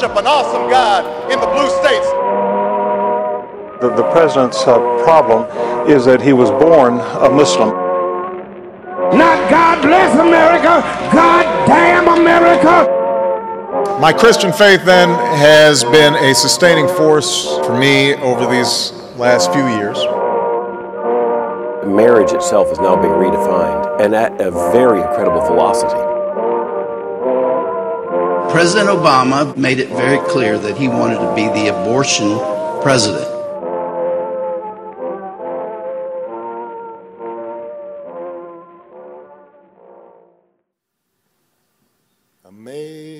Worship an awesome God in the blue states. The, the president's uh, problem is that he was born a Muslim. Not God bless America, God damn America. My Christian faith then has been a sustaining force for me over these last few years. Marriage itself is now being redefined and at a very incredible velocity. President Obama made it very clear that he wanted to be the abortion president. Amazing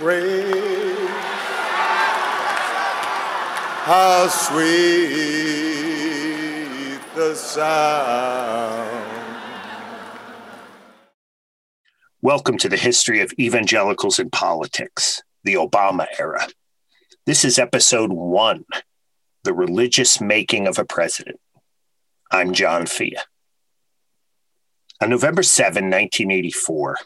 grace, how sweet the sound. Welcome to the history of evangelicals in politics, the Obama era. This is episode one The Religious Making of a President. I'm John Fea. On November 7, 1984,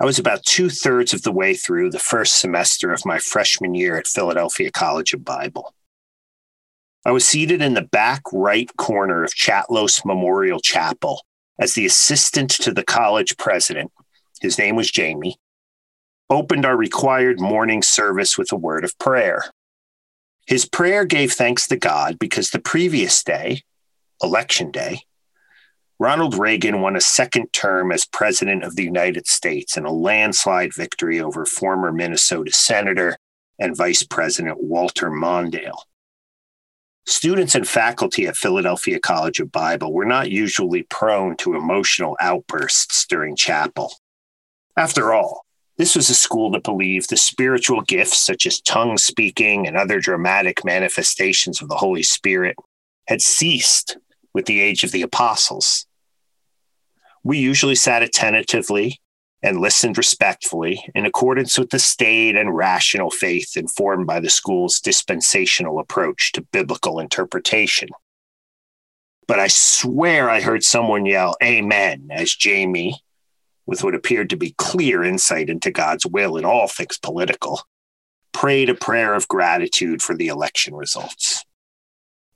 I was about two thirds of the way through the first semester of my freshman year at Philadelphia College of Bible. I was seated in the back right corner of Chatlos Memorial Chapel as the assistant to the college president his name was Jamie, opened our required morning service with a word of prayer. His prayer gave thanks to God because the previous day, Election Day, Ronald Reagan won a second term as President of the United States in a landslide victory over former Minnesota Senator and Vice President Walter Mondale. Students and faculty at Philadelphia College of Bible were not usually prone to emotional outbursts during chapel. After all, this was a school that believed the spiritual gifts, such as tongue speaking and other dramatic manifestations of the Holy Spirit, had ceased with the age of the apostles. We usually sat attentively and listened respectfully in accordance with the staid and rational faith informed by the school's dispensational approach to biblical interpretation. But I swear I heard someone yell, Amen, as Jamie, with what appeared to be clear insight into God's will in all things political, prayed a prayer of gratitude for the election results.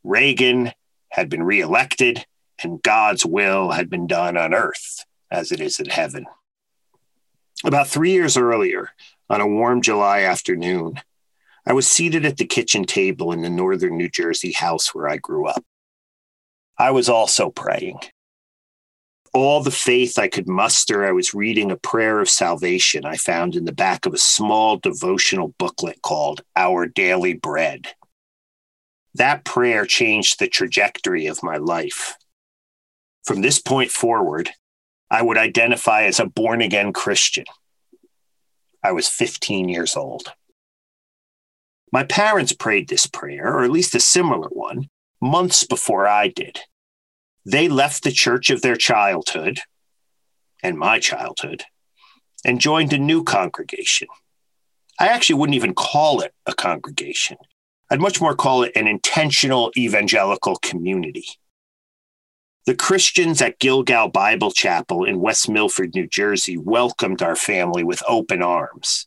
Reagan had been reelected, and God's will had been done on earth as it is in heaven. About three years earlier, on a warm July afternoon, I was seated at the kitchen table in the northern New Jersey house where I grew up. I was also praying all the faith I could muster, I was reading a prayer of salvation I found in the back of a small devotional booklet called Our Daily Bread. That prayer changed the trajectory of my life. From this point forward, I would identify as a born again Christian. I was 15 years old. My parents prayed this prayer, or at least a similar one, months before I did. They left the church of their childhood and my childhood and joined a new congregation. I actually wouldn't even call it a congregation. I'd much more call it an intentional evangelical community. The Christians at Gilgal Bible Chapel in West Milford, New Jersey, welcomed our family with open arms.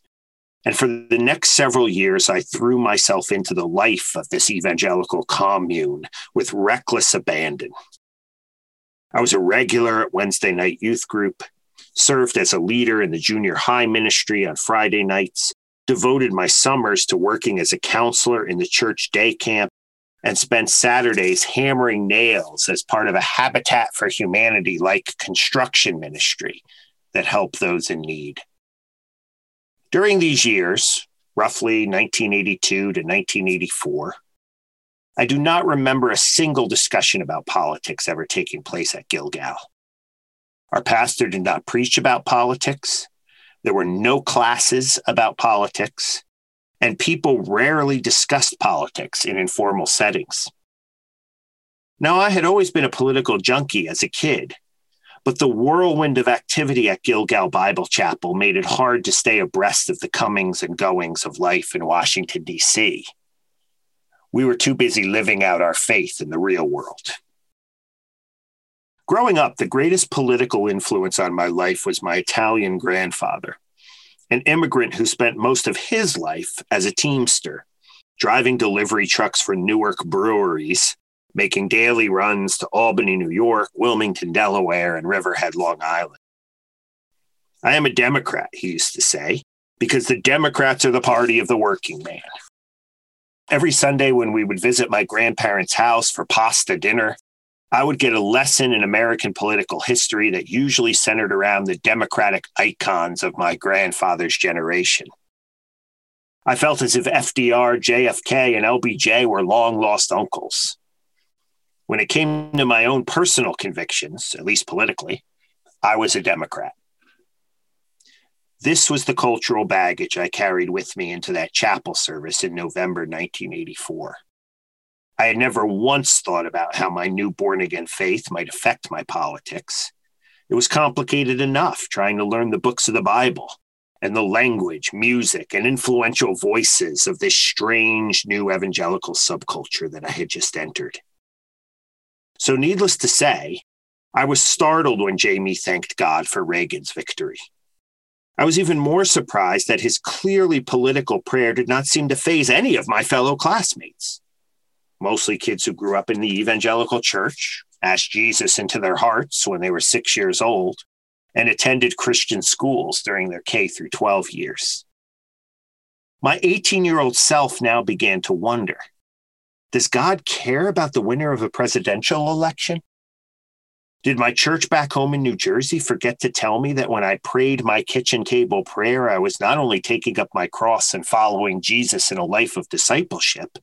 And for the next several years, I threw myself into the life of this evangelical commune with reckless abandon. I was a regular at Wednesday night youth group, served as a leader in the junior high ministry on Friday nights, devoted my summers to working as a counselor in the church day camp, and spent Saturdays hammering nails as part of a Habitat for Humanity like construction ministry that helped those in need. During these years, roughly 1982 to 1984, I do not remember a single discussion about politics ever taking place at Gilgal. Our pastor did not preach about politics. There were no classes about politics, and people rarely discussed politics in informal settings. Now, I had always been a political junkie as a kid, but the whirlwind of activity at Gilgal Bible Chapel made it hard to stay abreast of the comings and goings of life in Washington, D.C. We were too busy living out our faith in the real world. Growing up, the greatest political influence on my life was my Italian grandfather, an immigrant who spent most of his life as a teamster, driving delivery trucks for Newark breweries, making daily runs to Albany, New York, Wilmington, Delaware, and Riverhead, Long Island. I am a Democrat, he used to say, because the Democrats are the party of the working man. Every Sunday, when we would visit my grandparents' house for pasta dinner, I would get a lesson in American political history that usually centered around the Democratic icons of my grandfather's generation. I felt as if FDR, JFK, and LBJ were long lost uncles. When it came to my own personal convictions, at least politically, I was a Democrat. This was the cultural baggage I carried with me into that chapel service in November 1984. I had never once thought about how my new born again faith might affect my politics. It was complicated enough trying to learn the books of the Bible and the language, music, and influential voices of this strange new evangelical subculture that I had just entered. So, needless to say, I was startled when Jamie thanked God for Reagan's victory. I was even more surprised that his clearly political prayer did not seem to faze any of my fellow classmates mostly kids who grew up in the evangelical church, asked Jesus into their hearts when they were six years old, and attended Christian schools during their K through 12 years. My 18 year old self now began to wonder Does God care about the winner of a presidential election? Did my church back home in New Jersey forget to tell me that when I prayed my kitchen table prayer, I was not only taking up my cross and following Jesus in a life of discipleship,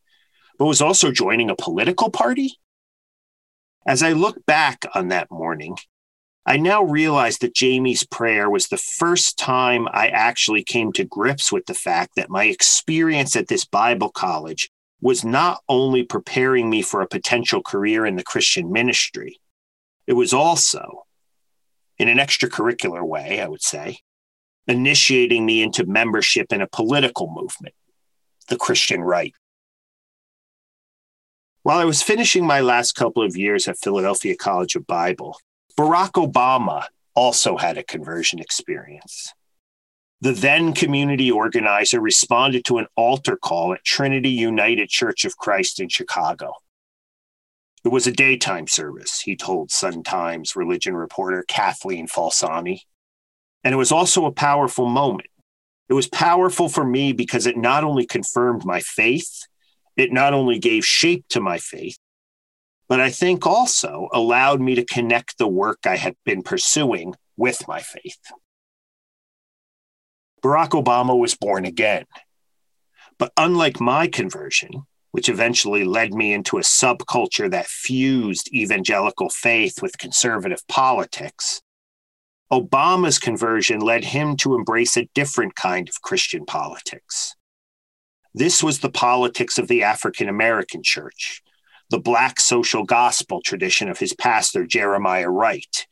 but was also joining a political party? As I look back on that morning, I now realize that Jamie's prayer was the first time I actually came to grips with the fact that my experience at this Bible college was not only preparing me for a potential career in the Christian ministry, it was also, in an extracurricular way, I would say, initiating me into membership in a political movement, the Christian right. While I was finishing my last couple of years at Philadelphia College of Bible, Barack Obama also had a conversion experience. The then community organizer responded to an altar call at Trinity United Church of Christ in Chicago. It was a daytime service, he told Sun Times religion reporter Kathleen Falsani. And it was also a powerful moment. It was powerful for me because it not only confirmed my faith, it not only gave shape to my faith, but I think also allowed me to connect the work I had been pursuing with my faith. Barack Obama was born again. But unlike my conversion, which eventually led me into a subculture that fused evangelical faith with conservative politics, Obama's conversion led him to embrace a different kind of Christian politics. This was the politics of the African American church, the Black social gospel tradition of his pastor, Jeremiah Wright,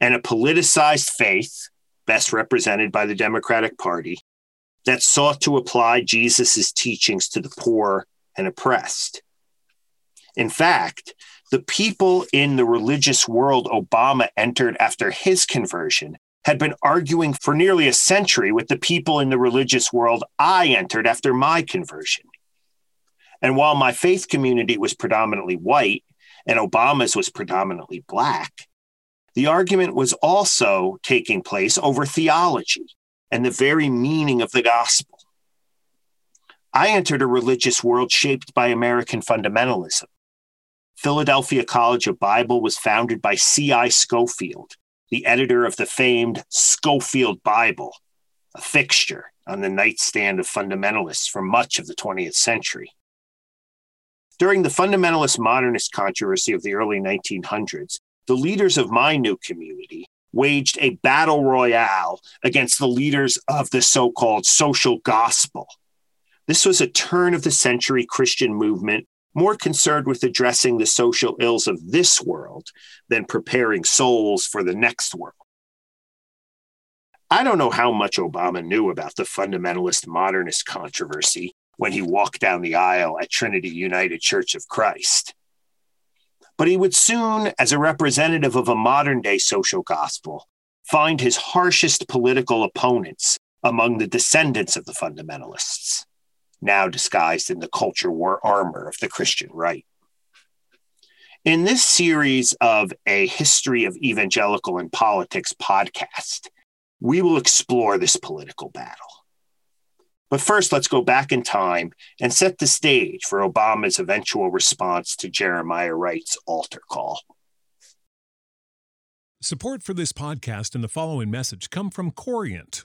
and a politicized faith, best represented by the Democratic Party, that sought to apply Jesus' teachings to the poor and oppressed. In fact, the people in the religious world Obama entered after his conversion had been arguing for nearly a century with the people in the religious world I entered after my conversion. And while my faith community was predominantly white and Obama's was predominantly black, The argument was also taking place over theology and the very meaning of the gospel. I entered a religious world shaped by American fundamentalism. Philadelphia College of Bible was founded by C.I. Scofield, the editor of the famed Scofield Bible, a fixture on the nightstand of fundamentalists for much of the 20th century. During the fundamentalist modernist controversy of the early 1900s, the leaders of my new community waged a battle royale against the leaders of the so called social gospel. This was a turn of the century Christian movement more concerned with addressing the social ills of this world than preparing souls for the next world. I don't know how much Obama knew about the fundamentalist modernist controversy when he walked down the aisle at Trinity United Church of Christ. But he would soon, as a representative of a modern day social gospel, find his harshest political opponents among the descendants of the fundamentalists, now disguised in the culture war armor of the Christian right. In this series of a History of Evangelical and Politics podcast, we will explore this political battle. But first, let's go back in time and set the stage for Obama's eventual response to Jeremiah Wright's altar call. Support for this podcast and the following message come from Corient.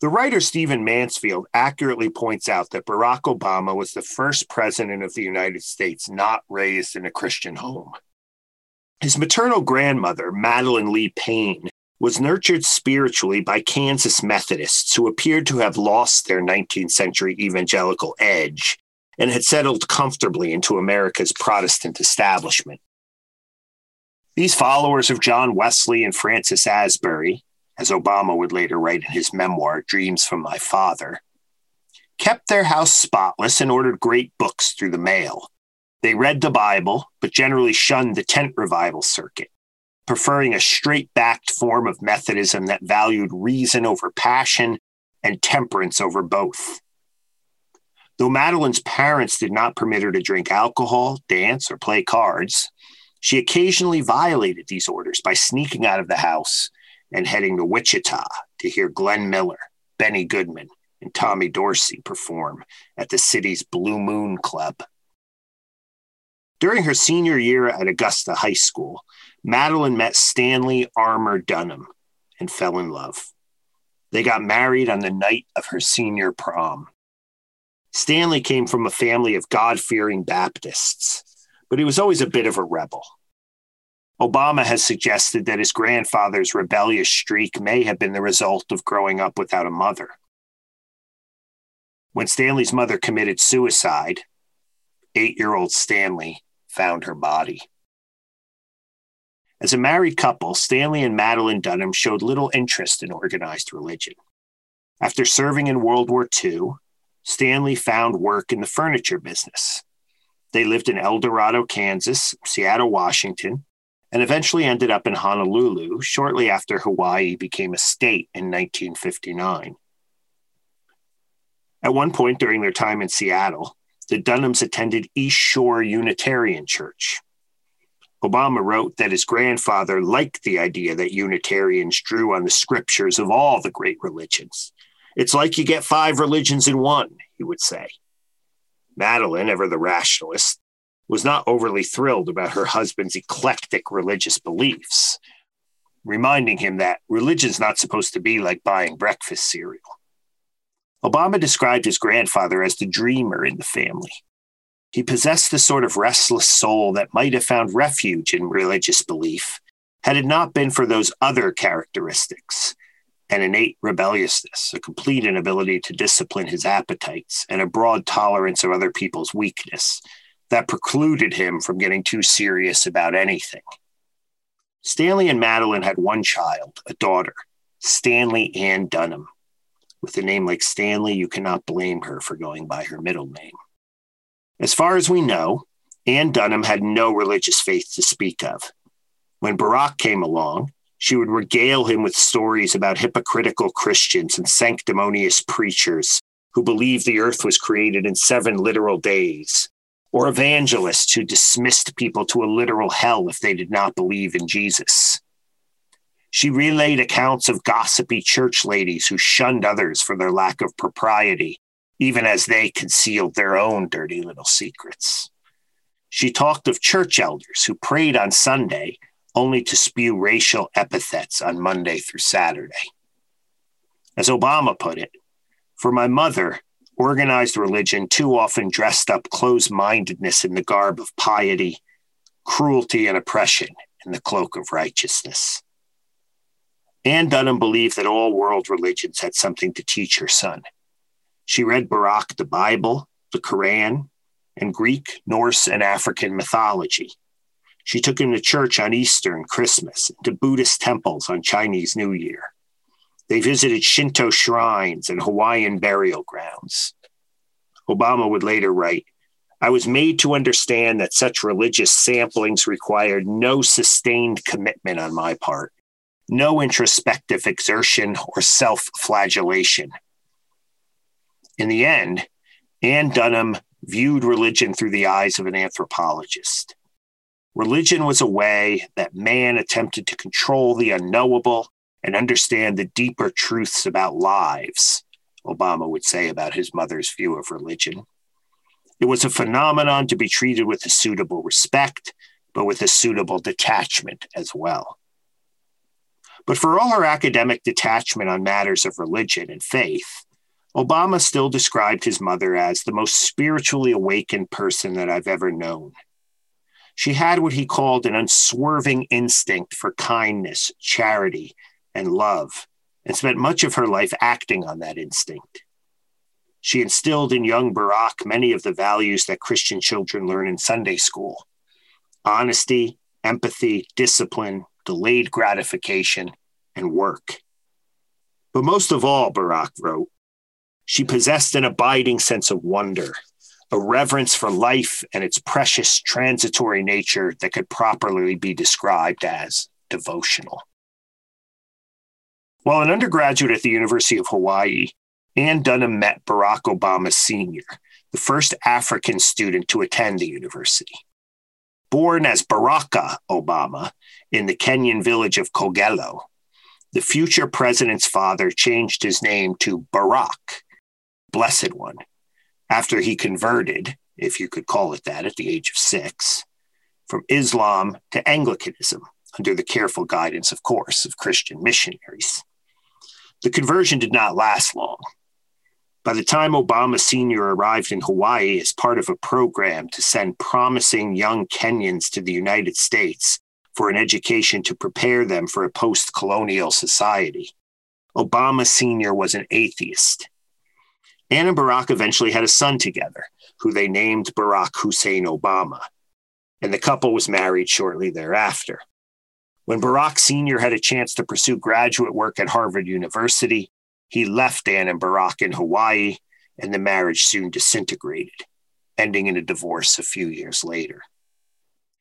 The writer Stephen Mansfield accurately points out that Barack Obama was the first president of the United States not raised in a Christian home. His maternal grandmother, Madelyn Lee Payne, was nurtured spiritually by Kansas Methodists who appeared to have lost their 19th century evangelical edge and had settled comfortably into America's Protestant establishment. These followers of John Wesley and Francis Asbury, as Obama would later write in his memoir, Dreams from My Father, kept their house spotless and ordered great books through the mail. They read the Bible, but generally shunned the tent revival circuit, preferring a straight backed form of Methodism that valued reason over passion and temperance over both. Though Madelyn's parents did not permit her to drink alcohol, dance, or play cards, she occasionally violated these orders by sneaking out of the house and heading to Wichita to hear Glenn Miller, Benny Goodman, and Tommy Dorsey perform at the city's Blue Moon Club. During her senior year at Augusta High School, Madelyn met Stanley Armour Dunham and fell in love. They got married on the night of her senior prom. Stanley came from a family of God fearing Baptists, but he was always a bit of a rebel. Obama has suggested that his grandfather's rebellious streak may have been the result of growing up without a mother. When Stanley's mother committed suicide, eight year old Stanley found her body. As a married couple, Stanley and Madelyn Dunham showed little interest in organized religion. After serving in World War II, Stanley found work in the furniture business. They lived in El Dorado, Kansas, Seattle, Washington, and eventually ended up in Honolulu shortly after Hawaii became a state in 1959. At one point during their time in Seattle, the Dunhams attended East Shore Unitarian Church. Obama wrote that his grandfather liked the idea that Unitarians drew on the scriptures of all the great religions. It's like you get five religions in one, he would say. Madelyn, ever the rationalist, was not overly thrilled about her husband's eclectic religious beliefs. reminding him that religion's not supposed to be like buying breakfast cereal. Obama described his grandfather as the dreamer in the family. He possessed the sort of restless soul that might have found refuge in religious belief had it not been for those other characteristics an innate rebelliousness, a complete inability to discipline his appetites, and a broad tolerance of other people's weakness that precluded him from getting too serious about anything. Stanley and Madeline had one child, a daughter, Stanley Ann Dunham. With a name like Stanley, you cannot blame her for going by her middle name. As far as we know, Ann Dunham had no religious faith to speak of. When Barack came along, she would regale him with stories about hypocritical Christians and sanctimonious preachers who believed the earth was created in seven literal days, or evangelists who dismissed people to a literal hell if they did not believe in Jesus. She relayed accounts of gossipy church ladies who shunned others for their lack of propriety, even as they concealed their own dirty little secrets. She talked of church elders who prayed on Sunday only to spew racial epithets on Monday through Saturday. As Obama put it, for my mother, organized religion too often dressed up closed mindedness in the garb of piety, cruelty, and oppression in the cloak of righteousness. Ann Dunham believed that all world religions had something to teach her son. She read Barack, the Bible, the Quran, and Greek, Norse, and African mythology she took him to church on Easter and Christmas, and to Buddhist temples on Chinese New Year. They visited Shinto shrines and Hawaiian burial grounds. Obama would later write, I was made to understand that such religious samplings required no sustained commitment on my part, no introspective exertion or self flagellation. In the end, Ann Dunham viewed religion through the eyes of an anthropologist. Religion was a way that man attempted to control the unknowable and understand the deeper truths about lives, Obama would say about his mother's view of religion. It was a phenomenon to be treated with a suitable respect, but with a suitable detachment as well. But for all her academic detachment on matters of religion and faith, Obama still described his mother as the most spiritually awakened person that I've ever known. She had what he called an unswerving instinct for kindness, charity, and love, and spent much of her life acting on that instinct. She instilled in young Barack many of the values that Christian children learn in Sunday school honesty, empathy, discipline, delayed gratification, and work. But most of all, Barack wrote, she possessed an abiding sense of wonder a reverence for life and its precious transitory nature that could properly be described as devotional. While an undergraduate at the University of Hawaii, Ann Dunham met Barack Obama Sr., the first African student to attend the university. Born as Baraka Obama in the Kenyan village of Kogelo, the future president's father changed his name to Barack, Blessed One, after he converted, if you could call it that, at the age of six, from Islam to Anglicanism under the careful guidance, of course, of Christian missionaries. The conversion did not last long. By the time Obama Sr. arrived in Hawaii as part of a program to send promising young Kenyans to the United States for an education to prepare them for a post colonial society, Obama Sr. was an atheist Ann and Barack eventually had a son together, who they named Barack Hussein Obama, and the couple was married shortly thereafter. When Barack Sr. had a chance to pursue graduate work at Harvard University, he left Ann and Barack in Hawaii, and the marriage soon disintegrated, ending in a divorce a few years later.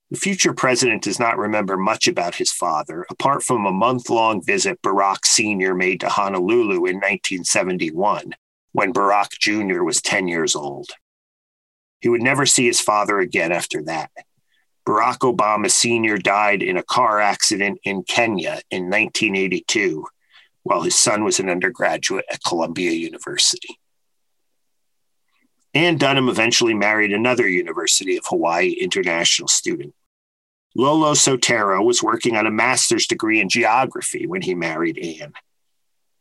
The future president does not remember much about his father, apart from a month long visit Barack Sr. made to Honolulu in 1971 when Barack Jr. was 10 years old. He would never see his father again after that. Barack Obama Sr. died in a car accident in Kenya in 1982 while his son was an undergraduate at Columbia University. Ann Dunham eventually married another University of Hawaii international student. Lolo Soetoro was working on a master's degree in geography when he married Ann.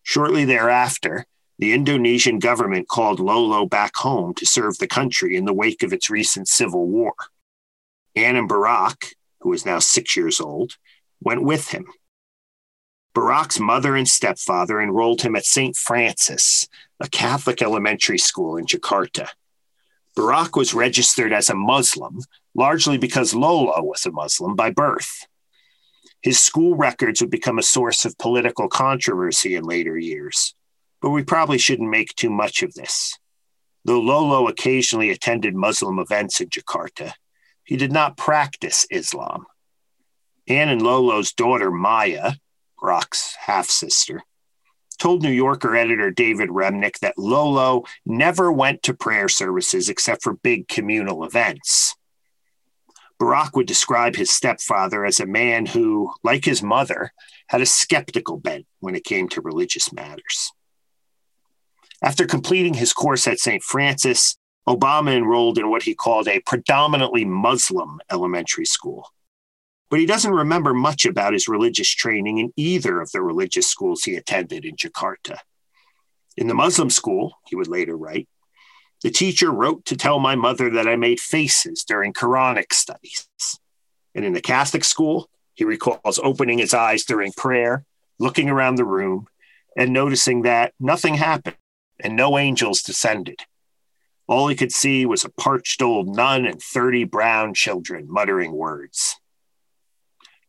Shortly thereafter, the Indonesian government called Lolo back home to serve the country in the wake of its recent civil war. Ann and Barack, who is now six years old, went with him. Barack's mother and stepfather enrolled him at St. Francis, a Catholic elementary school in Jakarta. Barack was registered as a Muslim, largely because Lolo was a Muslim by birth. His school records would become a source of political controversy in later years, but we probably shouldn't make too much of this. Though Lolo occasionally attended Muslim events in Jakarta, he did not practice Islam. Ann and Lolo's daughter, Maya, Barack's half sister, told New Yorker editor David Remnick that Lolo never went to prayer services except for big communal events. Barack would describe his stepfather as a man who, like his mother, had a skeptical bent when it came to religious matters. After completing his course at St. Francis, Obama enrolled in what he called a predominantly Muslim elementary school. But he doesn't remember much about his religious training in either of the religious schools he attended in Jakarta. In the Muslim school, he would later write, the teacher wrote to tell my mother that I made faces during Quranic studies. And in the Catholic school, he recalls opening his eyes during prayer, looking around the room, and noticing that nothing happened and no angels descended. All he could see was a parched old nun and 30 brown children muttering words.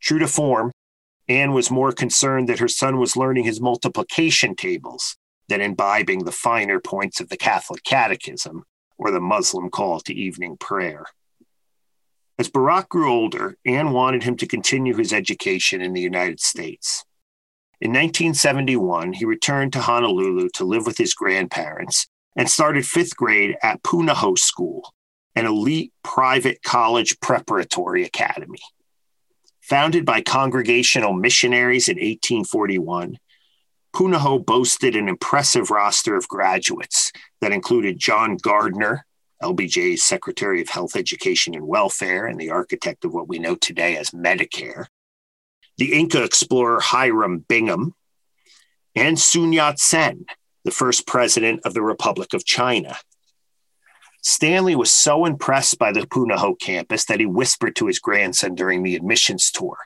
True to form, Ann was more concerned that her son was learning his multiplication tables than imbibing the finer points of the Catholic Catechism or the Muslim call to evening prayer. As Barack grew older, Ann wanted him to continue his education in the United States. In 1971, he returned to Honolulu to live with his grandparents and started fifth grade at Punahou School, an elite private college preparatory academy. Founded by Congregational missionaries in 1841, Punahou boasted an impressive roster of graduates that included John Gardner, LBJ's Secretary of Health, Education, and Welfare, and the architect of what we know today as Medicare, the Inca explorer Hiram Bingham, and Sun Yat sen, the first president of the Republic of China. Stanley was so impressed by the Punahou campus that he whispered to his grandson during the admissions tour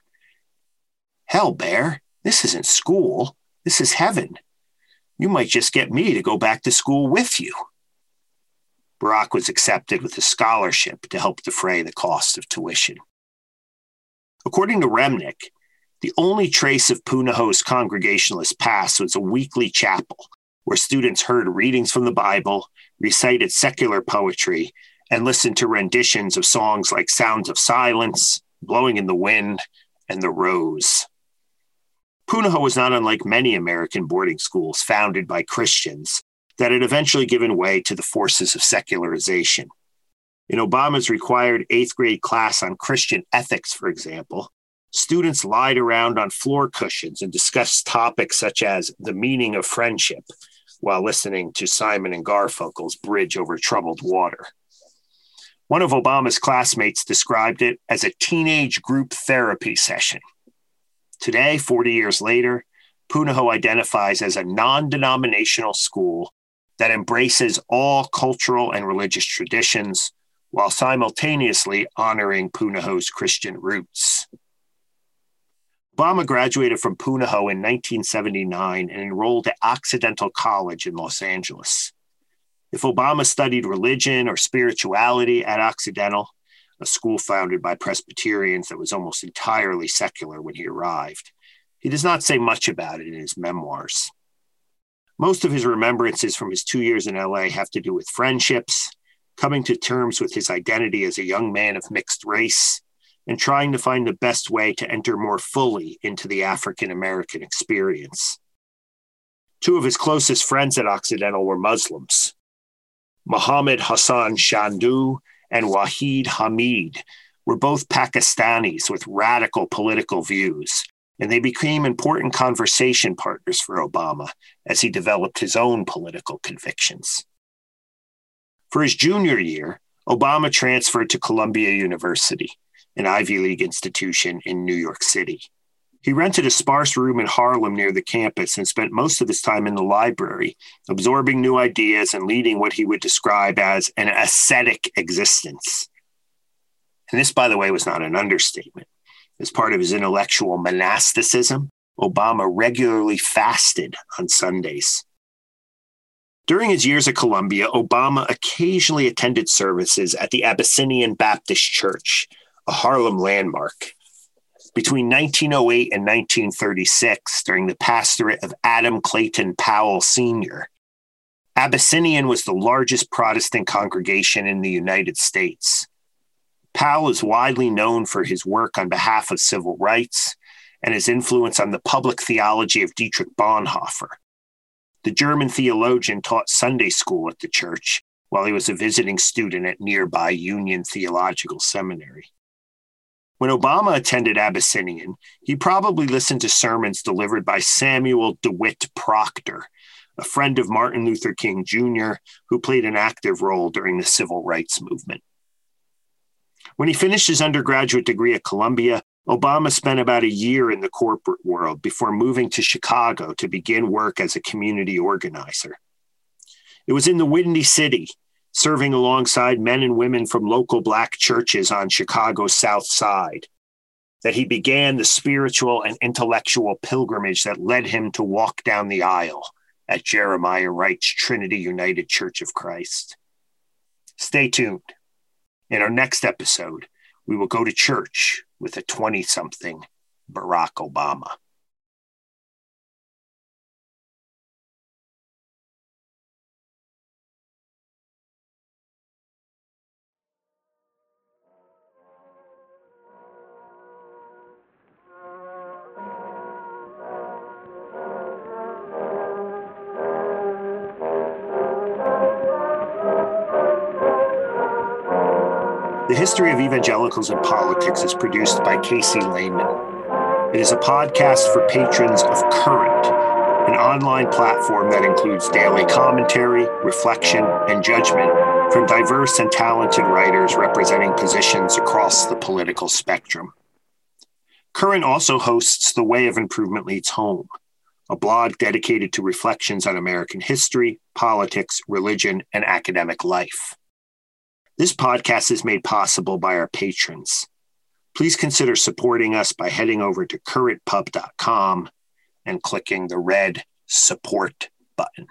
Hell, Bear, this isn't school. This is heaven. You might just get me to go back to school with you. Barack was accepted with a scholarship to help defray the cost of tuition. According to Remnick, the only trace of Punahou's Congregationalist past was a weekly chapel where students heard readings from the Bible, recited secular poetry, and listened to renditions of songs like Sounds of Silence, Blowing in the Wind, and The Rose. Punahou was not unlike many American boarding schools founded by Christians that had eventually given way to the forces of secularization. In Obama's required eighth grade class on Christian ethics, for example, students lied around on floor cushions and discussed topics such as the meaning of friendship while listening to Simon and Garfunkel's Bridge Over Troubled Water. One of Obama's classmates described it as a teenage group therapy session. Today, 40 years later, Punahou identifies as a non denominational school that embraces all cultural and religious traditions while simultaneously honoring Punahou's Christian roots. Obama graduated from Punahou in 1979 and enrolled at Occidental College in Los Angeles. If Obama studied religion or spirituality at Occidental, a school founded by Presbyterians that was almost entirely secular when he arrived. He does not say much about it in his memoirs. Most of his remembrances from his two years in LA have to do with friendships, coming to terms with his identity as a young man of mixed race, and trying to find the best way to enter more fully into the African American experience. Two of his closest friends at Occidental were Muslims Muhammad Hassan Chandoo and Wahid Hamid were both Pakistanis with radical political views, and they became important conversation partners for Obama as he developed his own political convictions. For his junior year, Obama transferred to Columbia University, an Ivy League institution in New York City. He rented a sparse room in Harlem near the campus and spent most of his time in the library, absorbing new ideas and leading what he would describe as an ascetic existence. And this, by the way, was not an understatement. As part of his intellectual monasticism, Obama regularly fasted on Sundays. During his years at Columbia, Obama occasionally attended services at the Abyssinian Baptist Church, a Harlem landmark. Between 1908 and 1936, during the pastorate of Adam Clayton Powell Sr., Abyssinian was the largest Protestant congregation in the United States. Powell is widely known for his work on behalf of civil rights and his influence on the public theology of Dietrich Bonhoeffer. The German theologian taught Sunday school at the church while he was a visiting student at nearby Union Theological Seminary. When Obama attended Abyssinian, he probably listened to sermons delivered by Samuel DeWitt Proctor, a friend of Martin Luther King Jr., who played an active role during the civil rights movement. When he finished his undergraduate degree at Columbia, Obama spent about a year in the corporate world before moving to Chicago to begin work as a community organizer. It was in the Windy City serving alongside men and women from local Black churches on Chicago's South Side, that he began the spiritual and intellectual pilgrimage that led him to walk down the aisle at Jeremiah Wright's Trinity United Church of Christ. Stay tuned. In our next episode, we will go to church with a 20 something Barack Obama. History of Evangelicals and Politics is produced by Casey Lehman. It is a podcast for patrons of Current, an online platform that includes daily commentary, reflection, and judgment from diverse and talented writers representing positions across the political spectrum. Current also hosts The Way of Improvement Leads Home, a blog dedicated to reflections on American history, politics, religion, and academic life. This podcast is made possible by our patrons. Please consider supporting us by heading over to currentpub.com and clicking the red support button.